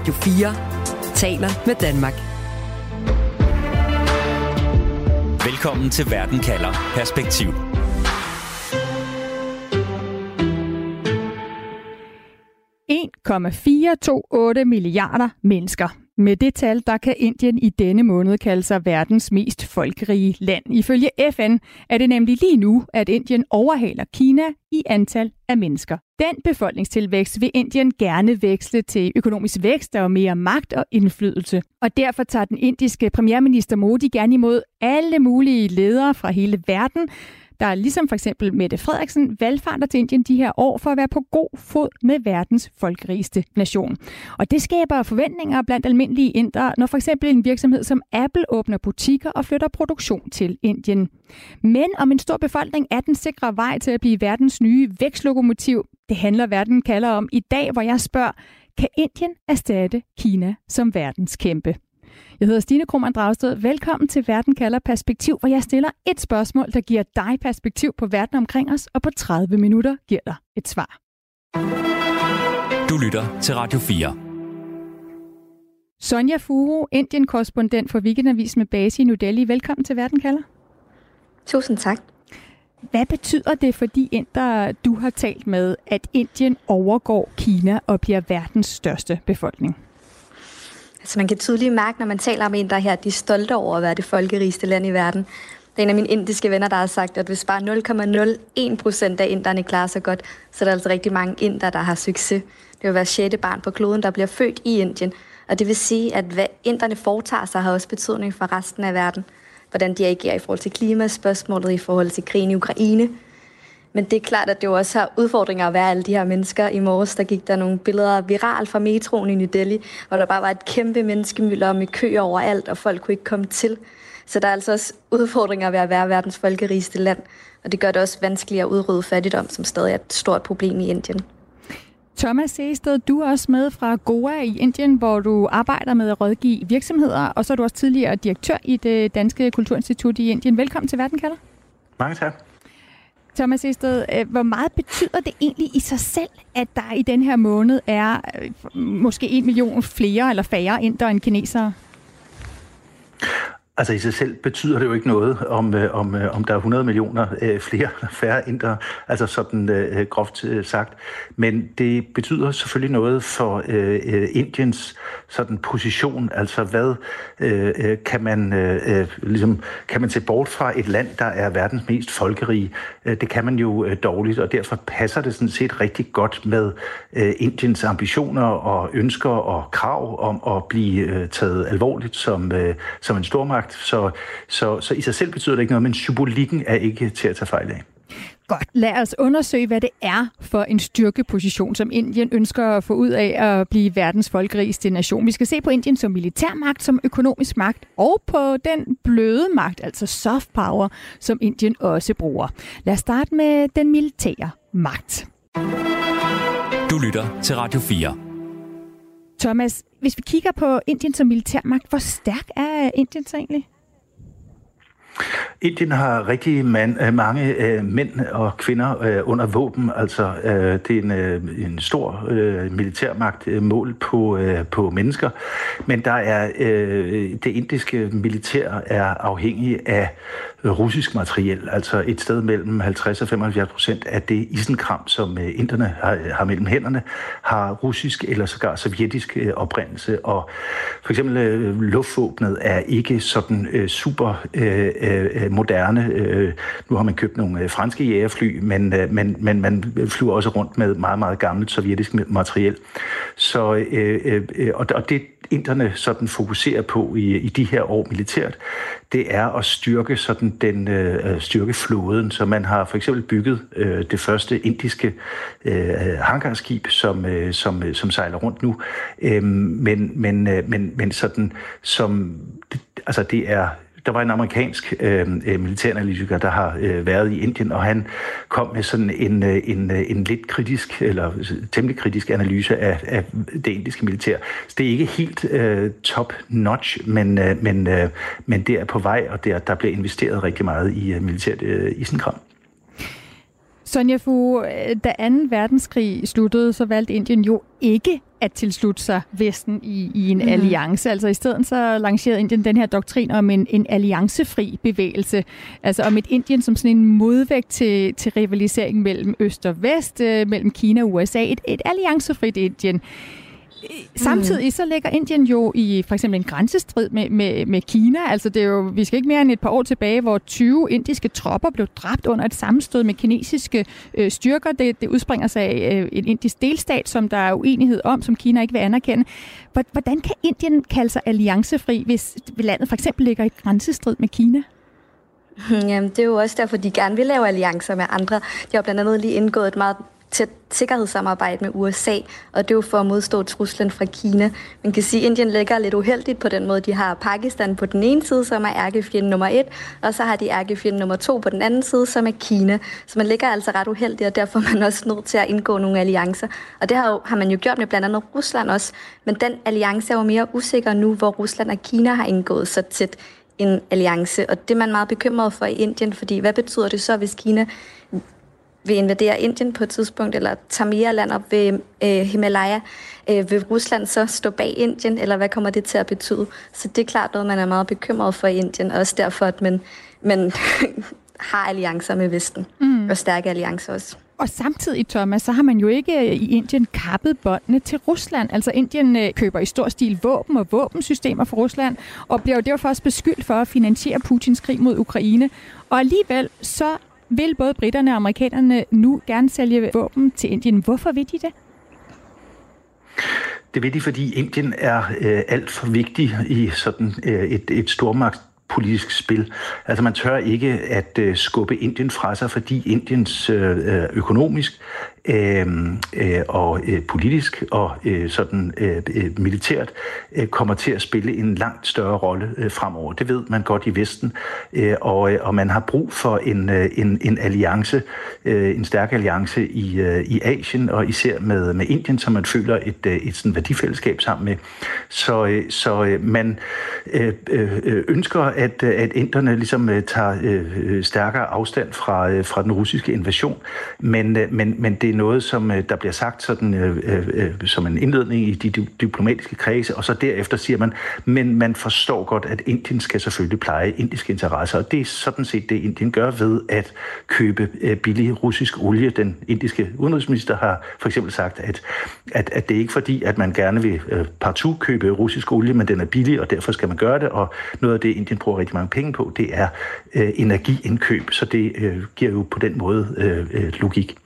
Radio 4 taler med Danmark. Velkommen til Verden kalder Perspektiv. ,428 milliarder mennesker. Med det tal, der kan Indien i denne måned kalde sig verdens mest folkerige land. Ifølge FN er det nemlig lige nu, at Indien overhaler Kina i antal af mennesker. Den befolkningstilvækst vil Indien gerne veksle til økonomisk vækst og mere magt og indflydelse. Og derfor tager den indiske premierminister Modi gerne imod alle mulige ledere fra hele verden, der ligesom for eksempel Mette Frederiksen valgfarter til Indien de her år for at være på god fod med verdens folkerigeste nation. Og det skaber forventninger blandt almindelige indere, når for eksempel en virksomhed som Apple åbner butikker og flytter produktion til Indien. Men om en stor befolkning er den sikre vej til at blive verdens nye vækstlokomotiv, det handler verden kalder om i dag, hvor jeg spørger, kan Indien erstatte Kina som verdens kæmpe? Jeg hedder Stine Krohmann Dragsted. Velkommen til Verden kalder perspektiv, hvor jeg stiller et spørgsmål, der giver dig perspektiv på verden omkring os, og på 30 minutter giver dig et svar. Du lytter til Radio 4. Sonja Furo, Indien-korrespondent for Weekendavis med base i New Delhi. Velkommen til Verden kalder. Tusind tak. Hvad betyder det for de inder, du har talt med, at Indien overgår Kina og bliver verdens største befolkning? Altså man kan tydeligt mærke, når man taler om indere her, de er stolte over at være det folkerigeste land i verden. Der er en af mine indiske venner, der har sagt, at hvis bare 0,01 procent af inderne klarer sig godt, så er der altså rigtig mange inder, der har succes. Det vil være sjette barn på kloden, der bliver født i Indien. Og det vil sige, at hvad inderne foretager sig, har også betydning for resten af verden. Hvordan de agerer i forhold til klimaspørgsmålet, i forhold til krigen i Ukraine, men det er klart, at det jo også har udfordringer at være alle de her mennesker. I morges der gik der nogle billeder viral fra metroen i New Delhi, hvor der bare var et kæmpe menneskemylder med køer overalt, og folk kunne ikke komme til. Så der er altså også udfordringer ved at være verdens folkerigeste land, og det gør det også vanskeligt at udrydde fattigdom, som stadig er et stort problem i Indien. Thomas Seested, du er også med fra Goa i Indien, hvor du arbejder med at rådgive virksomheder, og så er du også tidligere direktør i det Danske Kulturinstitut i Indien. Velkommen til Verden, Kalder. Mange tak. Thomas Isted, øh, hvor meget betyder det egentlig i sig selv, at der i den her måned er øh, måske en million flere eller færre indere end kinesere? Altså i sig selv betyder det jo ikke noget, om, øh, om, øh, om der er 100 millioner øh, flere færre indre, altså sådan øh, groft øh, sagt. Men det betyder selvfølgelig noget for øh, øh Indiens sådan position, altså hvad øh, øh kan man øh, øh, ligesom, kan man se bort fra et land, der er verdens mest folkerige? Det kan man jo øh, dårligt, og derfor passer det sådan set rigtig godt med øh, Indiens ambitioner og ønsker og krav om at blive øh, taget alvorligt som, øh, som en stormagt sagt. Så, så, så i sig selv betyder det ikke noget, men symbolikken er ikke til at tage fejl af. Godt, lad os undersøge, hvad det er for en styrkeposition, som Indien ønsker at få ud af at blive verdens folkerigste nation. Vi skal se på Indien som militærmagt, som økonomisk magt, og på den bløde magt, altså soft power, som Indien også bruger. Lad os starte med den militære magt. Du lytter til Radio 4. Thomas, hvis vi kigger på Indien som militærmagt, hvor stærk er øh, Indien så egentlig? Indien har rigtig man, øh, mange øh, mænd og kvinder øh, under våben. Altså, øh, det er en, øh, en stor øh, militærmagt øh, mål på, øh, på mennesker. Men der er øh, det indiske militær er afhængig af Øh, russisk materiel, altså et sted mellem 50 og 75 procent af det isenkram, som øh, inderne har, øh, har mellem hænderne, har russisk eller sågar sovjetisk oprindelse. Og for eksempel luftvåbnet er ikke sådan super moderne. Nu har man købt nogle franske jægerfly, men, men, men man flyver også rundt med meget, meget gammelt sovjetisk materiel. Så, og, og det inderne sådan fokuserer på i, i de her år militært, det er at styrke sådan den øh, øh, styrke flåden. Så man har for eksempel bygget øh, det første indiske øh, hangarskib, som, øh, som, øh, som sejler rundt nu. Øh, men, men, øh, men, men sådan som altså det er der var en amerikansk øh, øh, militæranalytiker, der har øh, været i Indien, og han kom med sådan en, øh, en, øh, en lidt kritisk, eller øh, temmelig kritisk analyse af, af det indiske militær. Så det er ikke helt øh, top-notch, men, øh, men, øh, men det er på vej, og der, der bliver investeret rigtig meget i øh, militært øh, isenkram. Sonja Fu, da 2. verdenskrig sluttede, så valgte Indien jo ikke at tilslutte sig Vesten i, i en mm. alliance. Altså i stedet så lancerede Indien den her doktrin om en, en alliancefri bevægelse. Altså om et Indien som sådan en modvægt til, til rivalisering mellem Øst og Vest, øh, mellem Kina og USA. Et, et alliancefrit Indien. Samtidig så ligger Indien jo i for eksempel en grænsestrid med, med, med Kina. Altså det er jo, vi skal ikke mere end et par år tilbage, hvor 20 indiske tropper blev dræbt under et sammenstød med kinesiske øh, styrker. Det, det udspringer sig af øh, en indisk delstat, som der er uenighed om, som Kina ikke vil anerkende. Hvordan kan Indien kalde sig alliancefri, hvis landet for eksempel ligger i grænsestrid med Kina? Jamen, det er jo også derfor, de gerne vil lave alliancer med andre. De har blandt andet lige indgået et meget tæt sikkerhedssamarbejde med USA, og det er jo for at modstå truslen fra Kina. Man kan sige, at Indien ligger lidt uheldigt på den måde. De har Pakistan på den ene side, som er ærkefjende nummer et, og så har de ærkefjende nummer to på den anden side, som er Kina. Så man ligger altså ret uheldigt, og derfor er man også nødt til at indgå nogle alliancer. Og det har, jo, har man jo gjort med blandt andet Rusland også, men den alliance er jo mere usikker nu, hvor Rusland og Kina har indgået så tæt en alliance, og det er man meget bekymret for i Indien, fordi hvad betyder det så, hvis Kina vil invadere Indien på et tidspunkt, eller tager mere land op ved øh, Himalaya, øh, vil Rusland så stå bag Indien, eller hvad kommer det til at betyde? Så det er klart noget, man er meget bekymret for i Indien, også derfor, at man, man har alliancer med Vesten, mm. og stærke alliancer også. Og samtidig, Thomas, så har man jo ikke øh, i Indien kappet båndene til Rusland. Altså Indien øh, køber i stor stil våben og våbensystemer fra Rusland, og bliver jo derfor også beskyldt for at finansiere Putins krig mod Ukraine. Og alligevel så vil både britterne og amerikanerne nu gerne sælge våben til Indien. Hvorfor vil de det? Det vil de, fordi Indien er øh, alt for vigtig i sådan øh, et, et stormagt politisk spil. Altså man tør ikke at øh, skubbe Indien fra sig, fordi Indiens øh, øh økonomisk øh, øh, og øh, politisk og øh, sådan øh, øh, militært øh, kommer til at spille en langt større rolle øh, fremover. Det ved man godt i Vesten, øh, og, øh, og man har brug for en, øh, en, en alliance, øh, en stærk alliance i, øh, i Asien og især med, med Indien, som man føler et, øh, et sådan værdifællesskab sammen med. Så, øh, så øh, man øh, øh, ønsker, at, øh, at inderne ligesom øh, tager øh, øh, stærkere afstand fra, øh, fra den russiske invasion, men, øh, men, men det er noget, som øh, der bliver sagt sådan, øh, øh, øh, som en indledning i de diplomatiske kredse, og så derefter siger man, men man forstår godt, at Indien skal selvfølgelig pleje indiske interesser, og det er sådan set det, Indien gør ved at købe øh, billig russisk olie. Den indiske udenrigsminister har for eksempel sagt, at, at, at det er ikke fordi, at man gerne vil partout købe russisk olie, men den er billig, og derfor skal man gøre det, og noget af det, Indien bruger rigtig mange penge på, det er øh, energiindkøb, så det øh, giver jo på den måde øh, logik.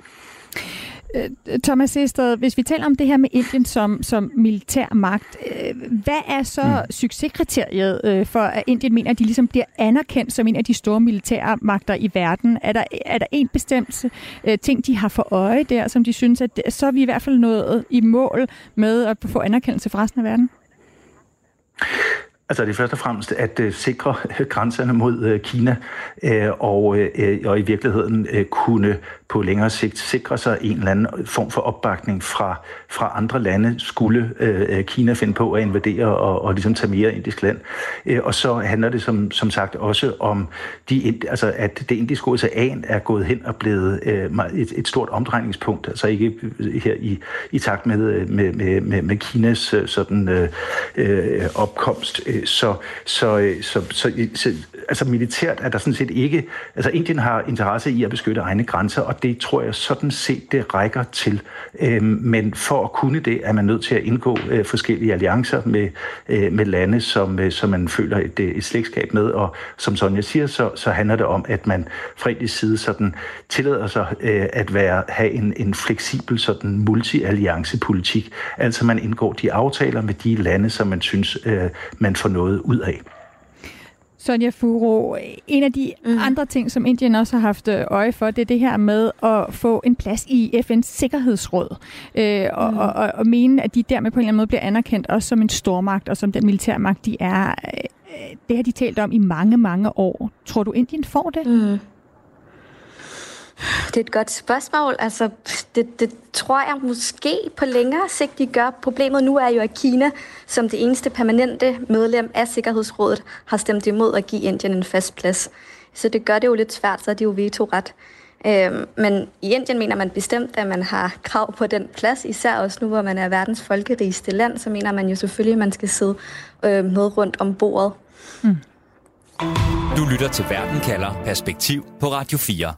Øh, Thomas Ested, hvis vi taler om det her med Indien som, som militær magt, øh, hvad er så mm. succeskriteriet øh, for, at Indien mener, at de ligesom bliver anerkendt som en af de store militære magter i verden? Er der, er der en bestemt ting, de har for øje der, som de synes, at så er vi i hvert fald nået i mål med at få anerkendelse fra resten af verden? Altså det er først og fremmest at uh, sikre grænserne mod uh, Kina uh, og, uh, og i virkeligheden uh, kunne på længere sigt sikre sig en eller anden form for opbakning fra, fra andre lande, skulle øh, Kina finde på at invadere og, og ligesom tage mere indisk land. Øh, og så handler det som, som sagt også om, de, altså, at det indiske ocean er gået hen og blevet øh, et, et stort omdrejningspunkt, altså ikke her i, i takt med, øh, med, med, med, med Kinas øh, sådan, øh, øh opkomst så, så, så, så, så altså militært er der sådan set ikke... Altså Indien har interesse i at beskytte egne grænser, og det tror jeg sådan set, det rækker til. Øhm, men for at kunne det, er man nødt til at indgå øh, forskellige alliancer med, øh, med lande, som, øh, som man føler et, et slægtskab med. Og som Sonja siger, så, så handler det om, at man fra indisk side sådan tillader sig at være, have en, en fleksibel sådan multi-alliancepolitik. Altså man indgår de aftaler med de lande, som man synes, man får noget ud af. Sonja Furo, en af de mm. andre ting, som Indien også har haft øh, øje for, det er det her med at få en plads i FN's Sikkerhedsråd. Øh, og, mm. og, og, og mene, at de dermed på en eller anden måde bliver anerkendt også som en stormagt og som den militærmagt, de er. Øh, det har de talt om i mange, mange år. Tror du, Indien får det? Mm. Det er et godt spørgsmål. Altså, det, det tror jeg måske på længere sigt, de gør. Problemet nu er jo, at Kina, som det eneste permanente medlem af Sikkerhedsrådet, har stemt imod at give Indien en fast plads. Så det gør det jo lidt svært, så er det jo veto-ret. Øhm, men i Indien mener man bestemt, at man har krav på den plads, især også nu, hvor man er verdens folkerigeste land, så mener man jo selvfølgelig, at man skal sidde øh, med rundt om bordet. Mm. Du lytter til Verden kalder Perspektiv på Radio 4.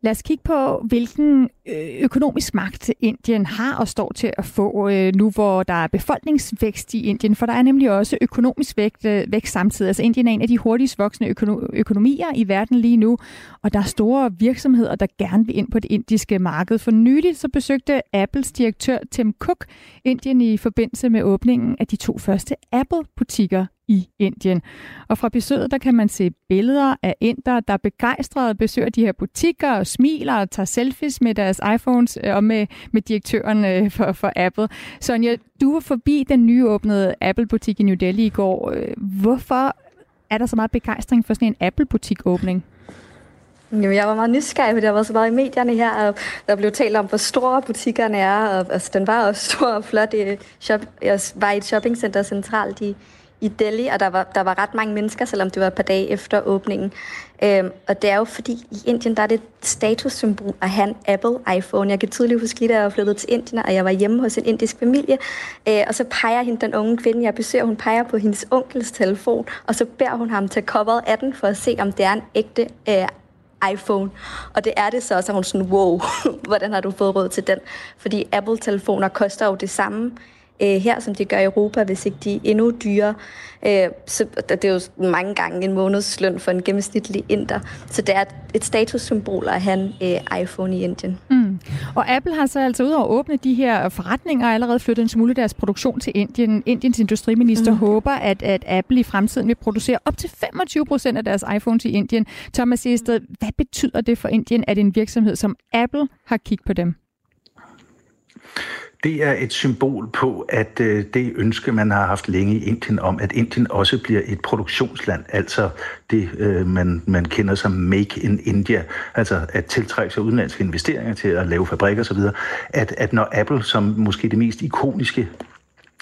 Lad os kigge på, hvilken øh, økonomisk magt Indien har og står til at få øh, nu, hvor der er befolkningsvækst i Indien. For der er nemlig også økonomisk vækst, øh, vækst samtidig. Altså Indien er en af de hurtigst voksende økonomier i verden lige nu, og der er store virksomheder, der gerne vil ind på det indiske marked. For nylig så besøgte Apples direktør Tim Cook Indien i forbindelse med åbningen af de to første Apple-butikker i Indien. Og fra besøget, der kan man se billeder af indere, der begejstrede besøger de her butikker og smiler og tager selfies med deres iPhones øh, og med, med direktøren øh, for, for Apple. Sonja, du var forbi den nyåbnede Apple-butik i New Delhi i går. Øh, hvorfor er der så meget begejstring for sådan en Apple-butik-åbning? Jamen, jeg var meget nysgerrig, fordi der var så meget i medierne her, og der blev talt om, hvor store butikkerne er, og altså, den var også stor og flot. I shop, jeg var i et shoppingcenter centralt i, i Delhi, og der var, der var ret mange mennesker, selvom det var et par dage efter åbningen. Øhm, og det er jo fordi, i Indien, der er det et statussymbol at have en Apple iPhone. Jeg kan tydeligt huske lige, da jeg var flyttet til Indien, og jeg var hjemme hos en indisk familie, øh, og så peger hende den unge kvinde, jeg besøger, hun peger på hendes onkels telefon, og så beder hun ham til coveret af den, for at se, om det er en ægte øh, iPhone. Og det er det så, så hun sådan, wow, hvordan har du fået råd til den? Fordi Apple-telefoner koster jo det samme øh, her, som de gør i Europa, hvis ikke de er endnu dyrere. Øh, så det er jo mange gange en månedsløn for en gennemsnitlig inder. Så det er et statussymbol at have en øh, iPhone i Indien. Mm. Og Apple har så altså ud over at åbne de her forretninger allerede flyttet en smule deres produktion til Indien. Indiens industriminister mm. håber, at, at Apple i fremtiden vil producere op til 25 procent af deres iPhones i Indien. Thomas Ested, hvad betyder det for Indien, at en virksomhed som Apple har kigget på dem? Det er et symbol på, at øh, det ønske, man har haft længe i Indien om, at Indien også bliver et produktionsland, altså det, øh, man, man kender som Make in India, altså at tiltrække sig udenlandske investeringer til at lave fabrikker osv., at, at når Apple, som måske det mest ikoniske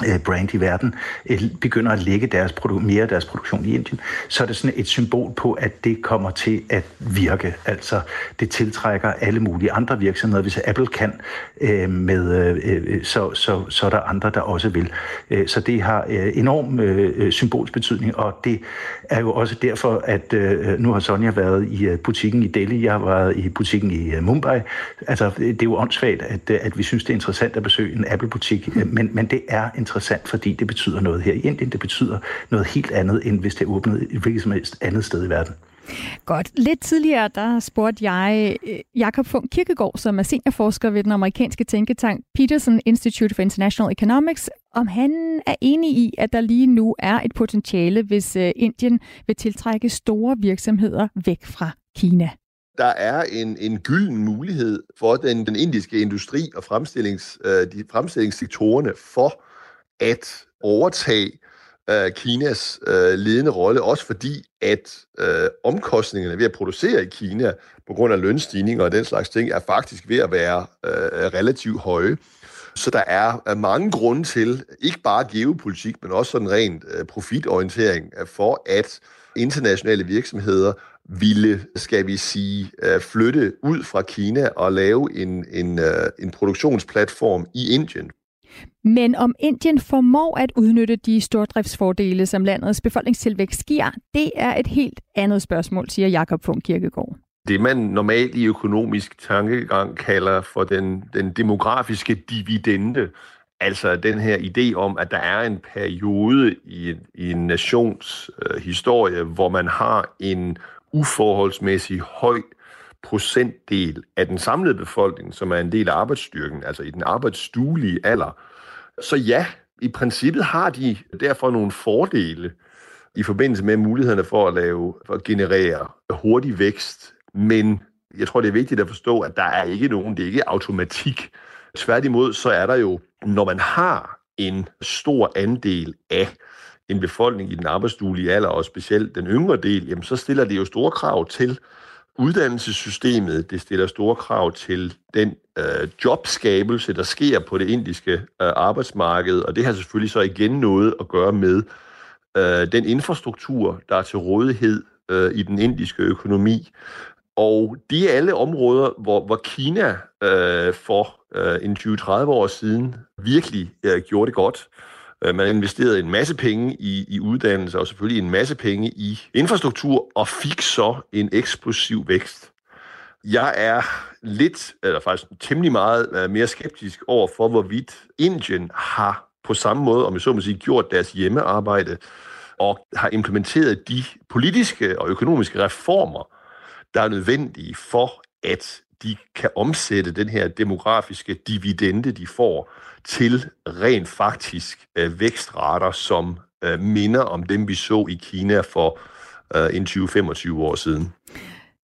Øh, brand i verden øh, begynder at lægge deres produ- mere af deres produktion i Indien, så er det sådan et symbol på, at det kommer til at virke. Altså, det tiltrækker alle mulige andre virksomheder. Hvis Apple kan, øh, med, øh, øh så, så, så er der andre, der også vil. Så det har øh, enorm øh, symbolsk betydning, og det er jo også derfor, at øh, nu har Sonja været i butikken i Delhi, jeg har været i butikken i øh, Mumbai. Altså, det er jo åndssvagt, at, at vi synes, det er interessant at besøge en Apple-butik, men, men det er en interessant, fordi det betyder noget her i Indien. Det betyder noget helt andet, end hvis det er åbnet et hvilket som helst andet sted i verden. Godt. Lidt tidligere, der spurgte jeg øh, Jakob Funk Kirkegaard, som er seniorforsker ved den amerikanske tænketank Peterson Institute for International Economics, om han er enig i, at der lige nu er et potentiale, hvis øh, Indien vil tiltrække store virksomheder væk fra Kina der er en, en gylden mulighed for den, den indiske industri og fremstillings, øh, de fremstillingssektorerne for at overtage øh, Kinas øh, ledende rolle, også fordi at øh, omkostningerne ved at producere i Kina på grund af lønstigninger og den slags ting, er faktisk ved at være øh, relativt høje. Så der er mange grunde til, ikke bare geopolitik, men også sådan rent øh, profitorientering, øh, for at internationale virksomheder ville, skal vi sige, øh, flytte ud fra Kina og lave en, en, øh, en produktionsplatform i Indien. Men om Indien formår at udnytte de stordriftsfordele, som landets befolkningstilvækst giver, det er et helt andet spørgsmål, siger Jakob Funk Kirkegaard. Det man normalt i økonomisk tankegang kalder for den, den demografiske dividende, altså den her idé om, at der er en periode i, i en nations øh, historie, hvor man har en uforholdsmæssig høj procentdel af den samlede befolkning, som er en del af arbejdsstyrken, altså i den arbejdsstuelige alder. Så ja, i princippet har de derfor nogle fordele i forbindelse med mulighederne for at lave, for at generere hurtig vækst. Men jeg tror, det er vigtigt at forstå, at der er ikke nogen, det er ikke automatik. Tværtimod, så er der jo, når man har en stor andel af en befolkning i den arbejdsduelige alder, og specielt den yngre del, jamen så stiller det jo store krav til, uddannelsessystemet, det stiller store krav til den øh, jobskabelse, der sker på det indiske øh, arbejdsmarked, og det har selvfølgelig så igen noget at gøre med øh, den infrastruktur, der er til rådighed øh, i den indiske økonomi. Og det er alle områder, hvor, hvor Kina øh, for øh, en 20-30 år siden virkelig øh, gjorde det godt. Øh, Øh, man investerede en masse penge i, i uddannelse, og selvfølgelig en masse penge i infrastruktur, og fik så en eksplosiv vækst. Jeg er lidt, eller faktisk temmelig meget øh, mere skeptisk over for, hvorvidt Indien har på samme måde, om jeg så må sige, gjort deres hjemmearbejde, og har implementeret de politiske og økonomiske reformer, der er nødvendige for, at de kan omsætte den her demografiske dividende, de får, til rent faktisk øh, vækstrater, som øh, minder om dem, vi så i Kina for øh, en 20-25 år siden.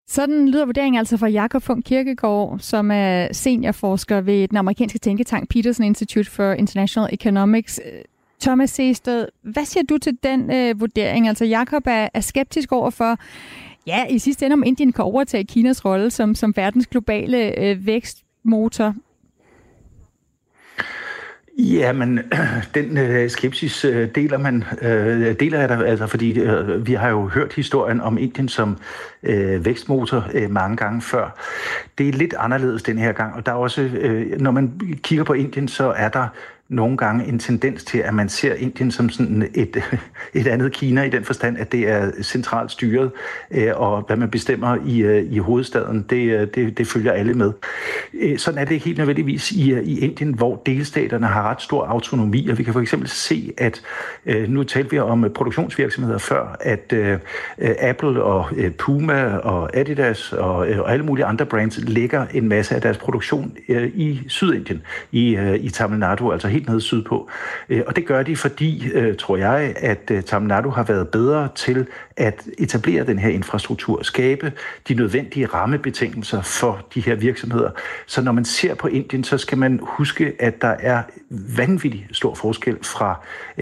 Sådan lyder vurderingen altså fra Jakob Funk Kirkegaard, som er seniorforsker ved den amerikanske tænketank Peterson Institute for International Economics. Thomas Seested, hvad siger du til den øh, vurdering? Altså Jakob er, er skeptisk over for, ja, i sidste ende om Indien kan overtage Kinas rolle som, som verdens globale øh, vækstmotor. Ja, men den øh, skepsis øh, deler man øh, deler jeg der, altså fordi øh, vi har jo hørt historien om Indien som øh, vækstmotor øh, mange gange før. Det er lidt anderledes den her gang, og der er også øh, når man kigger på Indien, så er der nogle gange en tendens til, at man ser Indien som sådan et, et andet Kina i den forstand, at det er centralt styret, øh, og hvad man bestemmer i, øh, i hovedstaden, det, øh, det, det følger alle med. Sådan er det helt nødvendigvis i, i Indien, hvor delstaterne har ret stor autonomi, og vi kan for eksempel se, at nu talte vi om produktionsvirksomheder før, at Apple og Puma og Adidas og, og alle mulige andre brands lægger en masse af deres produktion i Sydindien, i, i Tamil Nadu, altså helt helt nede sydpå. Øh, og det gør de, fordi, øh, tror jeg, at øh, Tamil Nadu har været bedre til at etablere den her infrastruktur, skabe de nødvendige rammebetingelser for de her virksomheder. Så når man ser på Indien, så skal man huske, at der er vanvittig stor forskel fra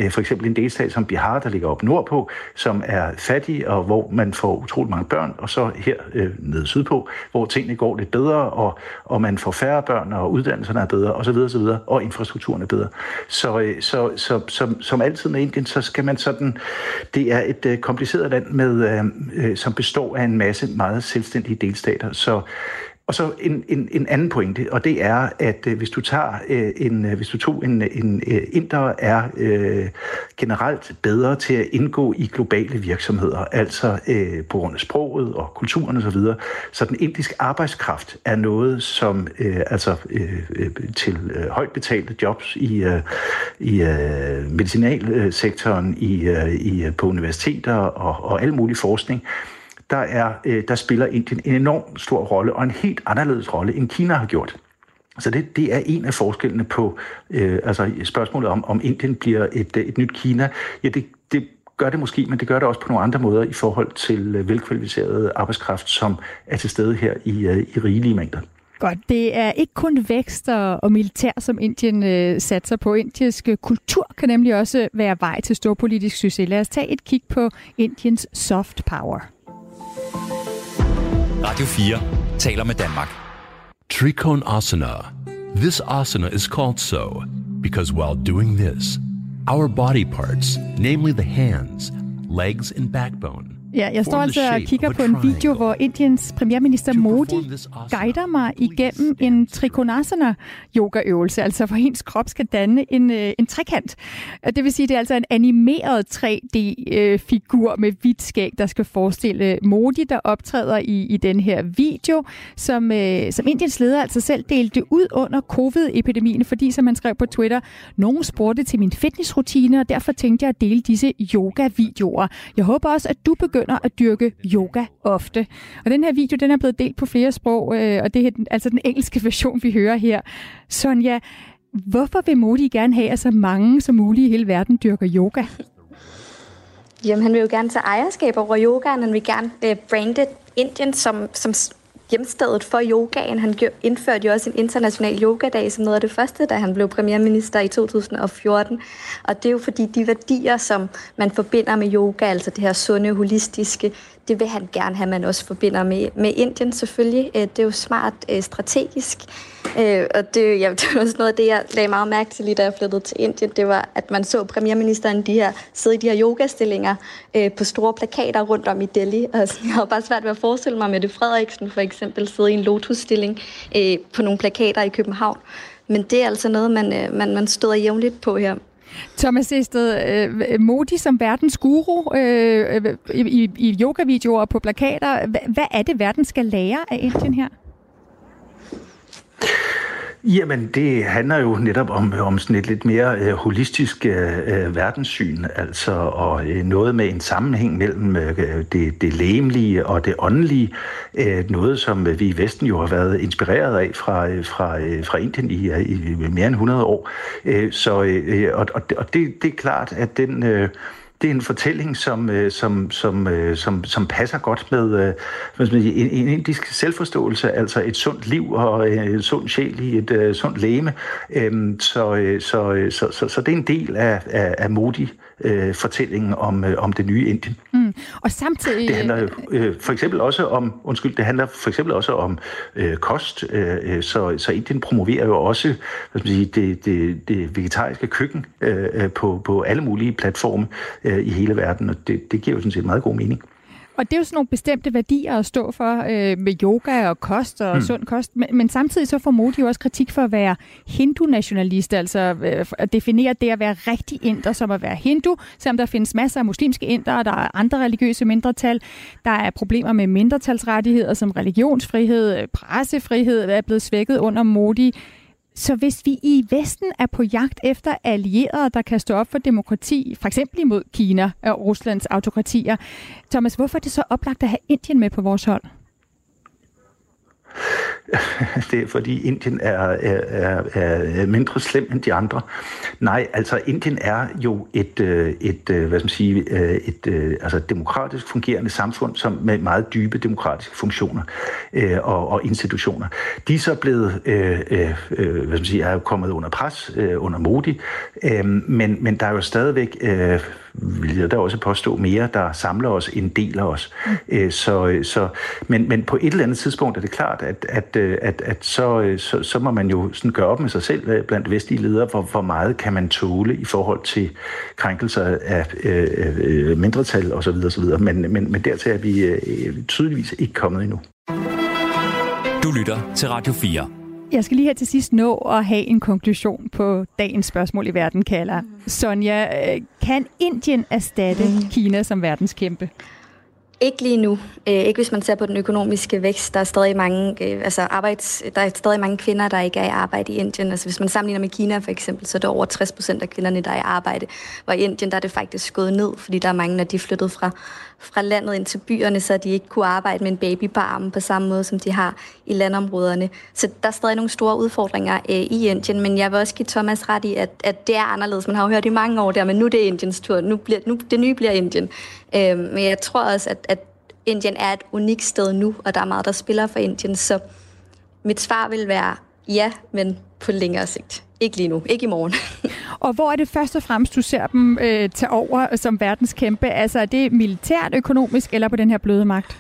for eksempel en delstat som Bihar, der ligger op nordpå, som er fattig, og hvor man får utrolig mange børn, og så her øh, nede sydpå, hvor tingene går lidt bedre, og, og man får færre børn, og uddannelserne er bedre, osv., osv., og infrastrukturen er bedre. Øh, så, så, så, som, som altid med Indien, så skal man sådan... Det er et øh, kompliceret land, med, øh, øh, som består af en masse meget selvstændige delstater. Så og så en, en, en anden pointe, og det er, at øh, hvis du tager øh, en, øh, hvis du tog en, en øh, inder er øh, generelt bedre til at indgå i globale virksomheder, altså øh, på grund af sproget og kulturen osv., så, videre, så den indiske arbejdskraft er noget, som øh, altså øh, øh til øh, højt betalte jobs i, øh, i øh, medicinalsektoren, i, øh, i, øh, på universiteter og, og al mulig forskning, der, er, øh, der spiller Indien en enorm stor rolle, og en helt anderledes rolle, end Kina har gjort. Så det, det er en af forskellene på øh, altså spørgsmålet om, om Indien bliver et, et nyt Kina. Ja, det, det gør det måske, men det gør det også på nogle andre måder i forhold til øh, velkvalificeret arbejdskraft, som er til stede her i, øh, i rigelige mængder. Godt. Det er ikke kun vækst og, og militær, som Indien øh, satser på. Indisk kultur kan nemlig også være vej til storpolitisk succes. Lad os tage et kig på Indiens soft power. Radio 4 taler med Danmark. Trikon Asana. This asana is called so because while doing this, our body parts, namely the hands, legs, and backbone, Ja, jeg står altså og kigger på en video, hvor Indiens premierminister Modi guider mig igennem en trikonasana yogaøvelse, altså hvor ens krop skal danne en, øh, en trekant. Det vil sige, det er altså en animeret 3D-figur med hvidt skæg, der skal forestille Modi, der optræder i, i den her video, som, øh, som Indiens leder altså selv delte ud under covid-epidemien, fordi som han skrev på Twitter, nogen spurgte til min fitnessrutine, og derfor tænkte jeg at dele disse yoga-videoer. Jeg håber også, at du begynder begynder at dyrke yoga ofte. Og den her video, den er blevet delt på flere sprog, øh, og det er altså den engelske version, vi hører her. Sonja, hvorfor vil Modi gerne have, at så mange som muligt i hele verden dyrker yoga? Jamen, han vil jo gerne tage ejerskab over yogaen. Han vil gerne uh, brande Indien som, som hjemstedet for yogaen. Han indførte jo også en international yogadag som noget af det første, da han blev premierminister i 2014. Og det er jo fordi de værdier, som man forbinder med yoga, altså det her sunde, holistiske, det vil han gerne have, man også forbinder med, med Indien selvfølgelig. Øh, det er jo smart øh, strategisk. Øh, og det, ja, det var også noget af det, jeg lagde meget mærke til lige da jeg flyttede til Indien. Det var, at man så premierministeren de her, sidde i de her yogastillinger øh, på store plakater rundt om i Delhi. Og altså, jeg har bare svært ved at forestille mig med det Frederiksen for eksempel sidde i en lotusstilling øh, på nogle plakater i København. Men det er altså noget, man, øh, man, man støder jævnligt på her. Thomas Ested, øh, Modi som verdens guru øh, øh, i, i yogavideoer og på plakater. Hvad er det, verden skal lære af Indien her? Jamen, det handler jo netop om, om sådan et lidt mere øh, holistisk øh, øh, verdenssyn, altså og øh, noget med en sammenhæng mellem øh, det, det læmelige og det åndelige, øh, noget som vi i Vesten jo har været inspireret af fra, øh, fra, øh, fra Indien i, øh, i mere end 100 år. Øh, så, øh, øh og og det, det er klart, at den... Øh, det er en fortælling, som, øh, som, som, øh, som, som passer godt med øh, en, en indisk selvforståelse, altså et sundt liv og øh, en sund sjæl i et uh, sundt læme. Øhm, så, øh, så, så, så, så det er en del af, af, af Modi-fortællingen om, øh, om det nye Indien. Og samtidig... Det handler øh, for eksempel også om, undskyld, det handler for eksempel også om øh, kost, øh, øh, så, så Indien promoverer jo også hvad skal man sige, det, det, det vegetariske køkken øh, øh, på, på alle mulige platforme øh, i hele verden, og det, det giver jo sådan set meget god mening. Og det er jo sådan nogle bestemte værdier at stå for øh, med yoga og kost og mm. sund kost. Men, men samtidig så får Modi jo også kritik for at være hindu-nationalist, altså øh, at definere det at være rigtig inder som at være hindu, selvom der findes masser af muslimske inder, og der er andre religiøse mindretal. Der er problemer med mindretalsrettigheder som religionsfrihed, pressefrihed er blevet svækket under Modi. Så hvis vi i Vesten er på jagt efter allierede, der kan stå op for demokrati, for eksempel imod Kina og Ruslands autokratier, Thomas, hvorfor er det så oplagt at have Indien med på vores hold? Det er fordi Indien er, er, er, er mindre slem end de andre. Nej, altså Indien er jo et, øh, et øh, hvad skal man sige, øh, et altså demokratisk fungerende samfund som med meget dybe demokratiske funktioner og, og institutioner. De er så blevet, øh, øh, hvad skal man sige, er jo kommet under pres øh, under Modi, øh, men, men der er jo stadigvæk øh, vil jeg da også påstå, mere, der samler os end deler os. Mm. Så, øh, så, men, men på et eller andet tidspunkt er det klart, at, at, øh, at, at så, så, så må man jo sådan gøre op med sig selv blandt vestlige ledere, hvor, hvor meget kan man tåle i forhold til krænkelser af øh, øh, mindretal osv. osv. Men, men, men dertil er vi øh, tydeligvis ikke kommet endnu. Du lytter til Radio 4. Jeg skal lige her til sidst nå at have en konklusion på dagens spørgsmål i verden, kalder Sonja, øh, kan Indien erstatte mm. Kina som verdenskæmpe? Ikke lige nu. Øh, ikke hvis man ser på den økonomiske vækst. Der er stadig mange, øh, altså arbejds, der er stadig mange kvinder, der ikke er i arbejde i Indien. Altså hvis man sammenligner med Kina for eksempel, så er det over 60 procent af kvinderne, der er i arbejde. Hvor i Indien der er det faktisk gået ned, fordi der er mange, der de er flyttet fra, fra landet ind til byerne, så de ikke kunne arbejde med en baby på armen på samme måde, som de har i landområderne. Så der er stadig nogle store udfordringer øh, i Indien, men jeg vil også give Thomas ret i, at, at det er anderledes. Man har jo hørt i mange år der, men nu er det Indiens tur. Nu bliver, nu, det nye bliver Indien. Øh, men jeg tror også, at, at Indien er et unikt sted nu, og der er meget, der spiller for Indien. Så mit svar vil være ja, men på længere sigt. Ikke lige nu. Ikke i morgen. og hvor er det først og fremmest, du ser dem øh, tage over som verdenskæmpe? Altså er det militært, økonomisk eller på den her bløde magt?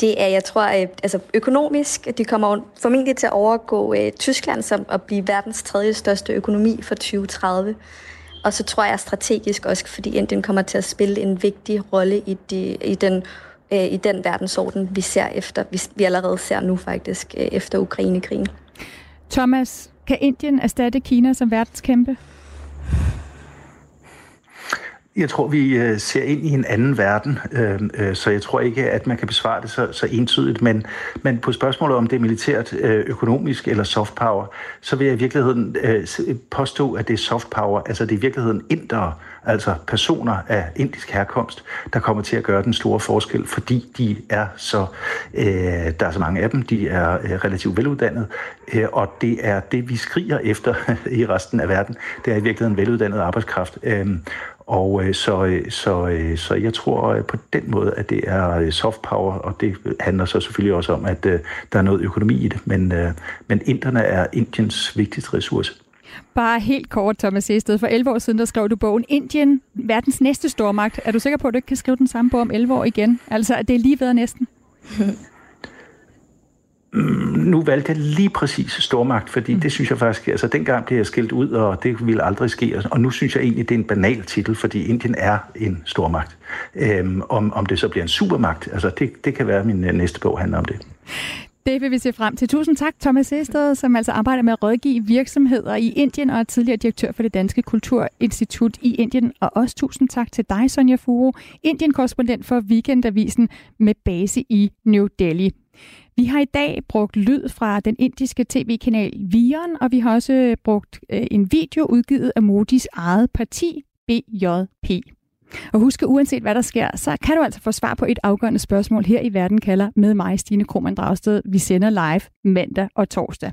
Det er, jeg tror, øh, altså økonomisk, de kommer formentlig til at overgå øh, Tyskland som at blive verdens tredje største økonomi for 2030. Og så tror jeg strategisk også, fordi Indien kommer til at spille en vigtig rolle i, de, i den øh, i den verdensorden, vi ser efter, vi, vi allerede ser nu faktisk, øh, efter Ukraine-krigen. Thomas, kan Indien erstatte Kina som verdenskæmpe? Jeg tror, vi øh, ser ind i en anden verden, øh, øh, så jeg tror ikke, at man kan besvare det så, så entydigt. Men, men på spørgsmålet om det er militært, økonomisk eller soft power, så vil jeg i virkeligheden påstå, at det er soft power. Altså det er i virkeligheden indere, altså personer af indisk herkomst, der kommer til at gøre den store forskel, fordi de er så, der er så mange af dem, de er relativt veluddannede, og det er det, vi skriger efter i resten af verden. Det er i virkeligheden veluddannet arbejdskraft. Og øh, så, øh, så, øh, så jeg tror på den måde, at det er soft power, og det handler så selvfølgelig også om, at der er noget økonomi i det. Men, men inderne er Indiens vigtigste ressource. Bare helt kort, Thomas Ested. For 11 år siden, der skrev du bogen Indien, verdens næste stormagt. Er du sikker på, at du ikke kan skrive den samme bog om 11 år igen? Altså, det er lige ved næsten. Mm, nu valgte jeg lige præcis stormagt, fordi mm. det synes jeg faktisk, altså dengang blev jeg skilt ud, og det ville aldrig ske, og nu synes jeg egentlig, det er en banal titel, fordi Indien er en stormagt. Øhm, om, om det så bliver en supermagt, altså det, det kan være, at min øh, næste bog handler om det. Det vil vi se frem til. Tusind tak, Thomas Ested, som altså arbejder med at rådgive virksomheder i Indien og er tidligere direktør for det Danske Kulturinstitut i Indien. Og også tusind tak til dig, Sonja Furo, Indien-korrespondent for Weekendavisen med base i New Delhi. Vi har i dag brugt lyd fra den indiske tv-kanal Viren, og vi har også brugt øh, en video udgivet af Modis eget parti, BJP. Og husk, uanset hvad der sker, så kan du altså få svar på et afgørende spørgsmål her i Verden kalder med mig, Stine Krohmann Dragsted. Vi sender live mandag og torsdag.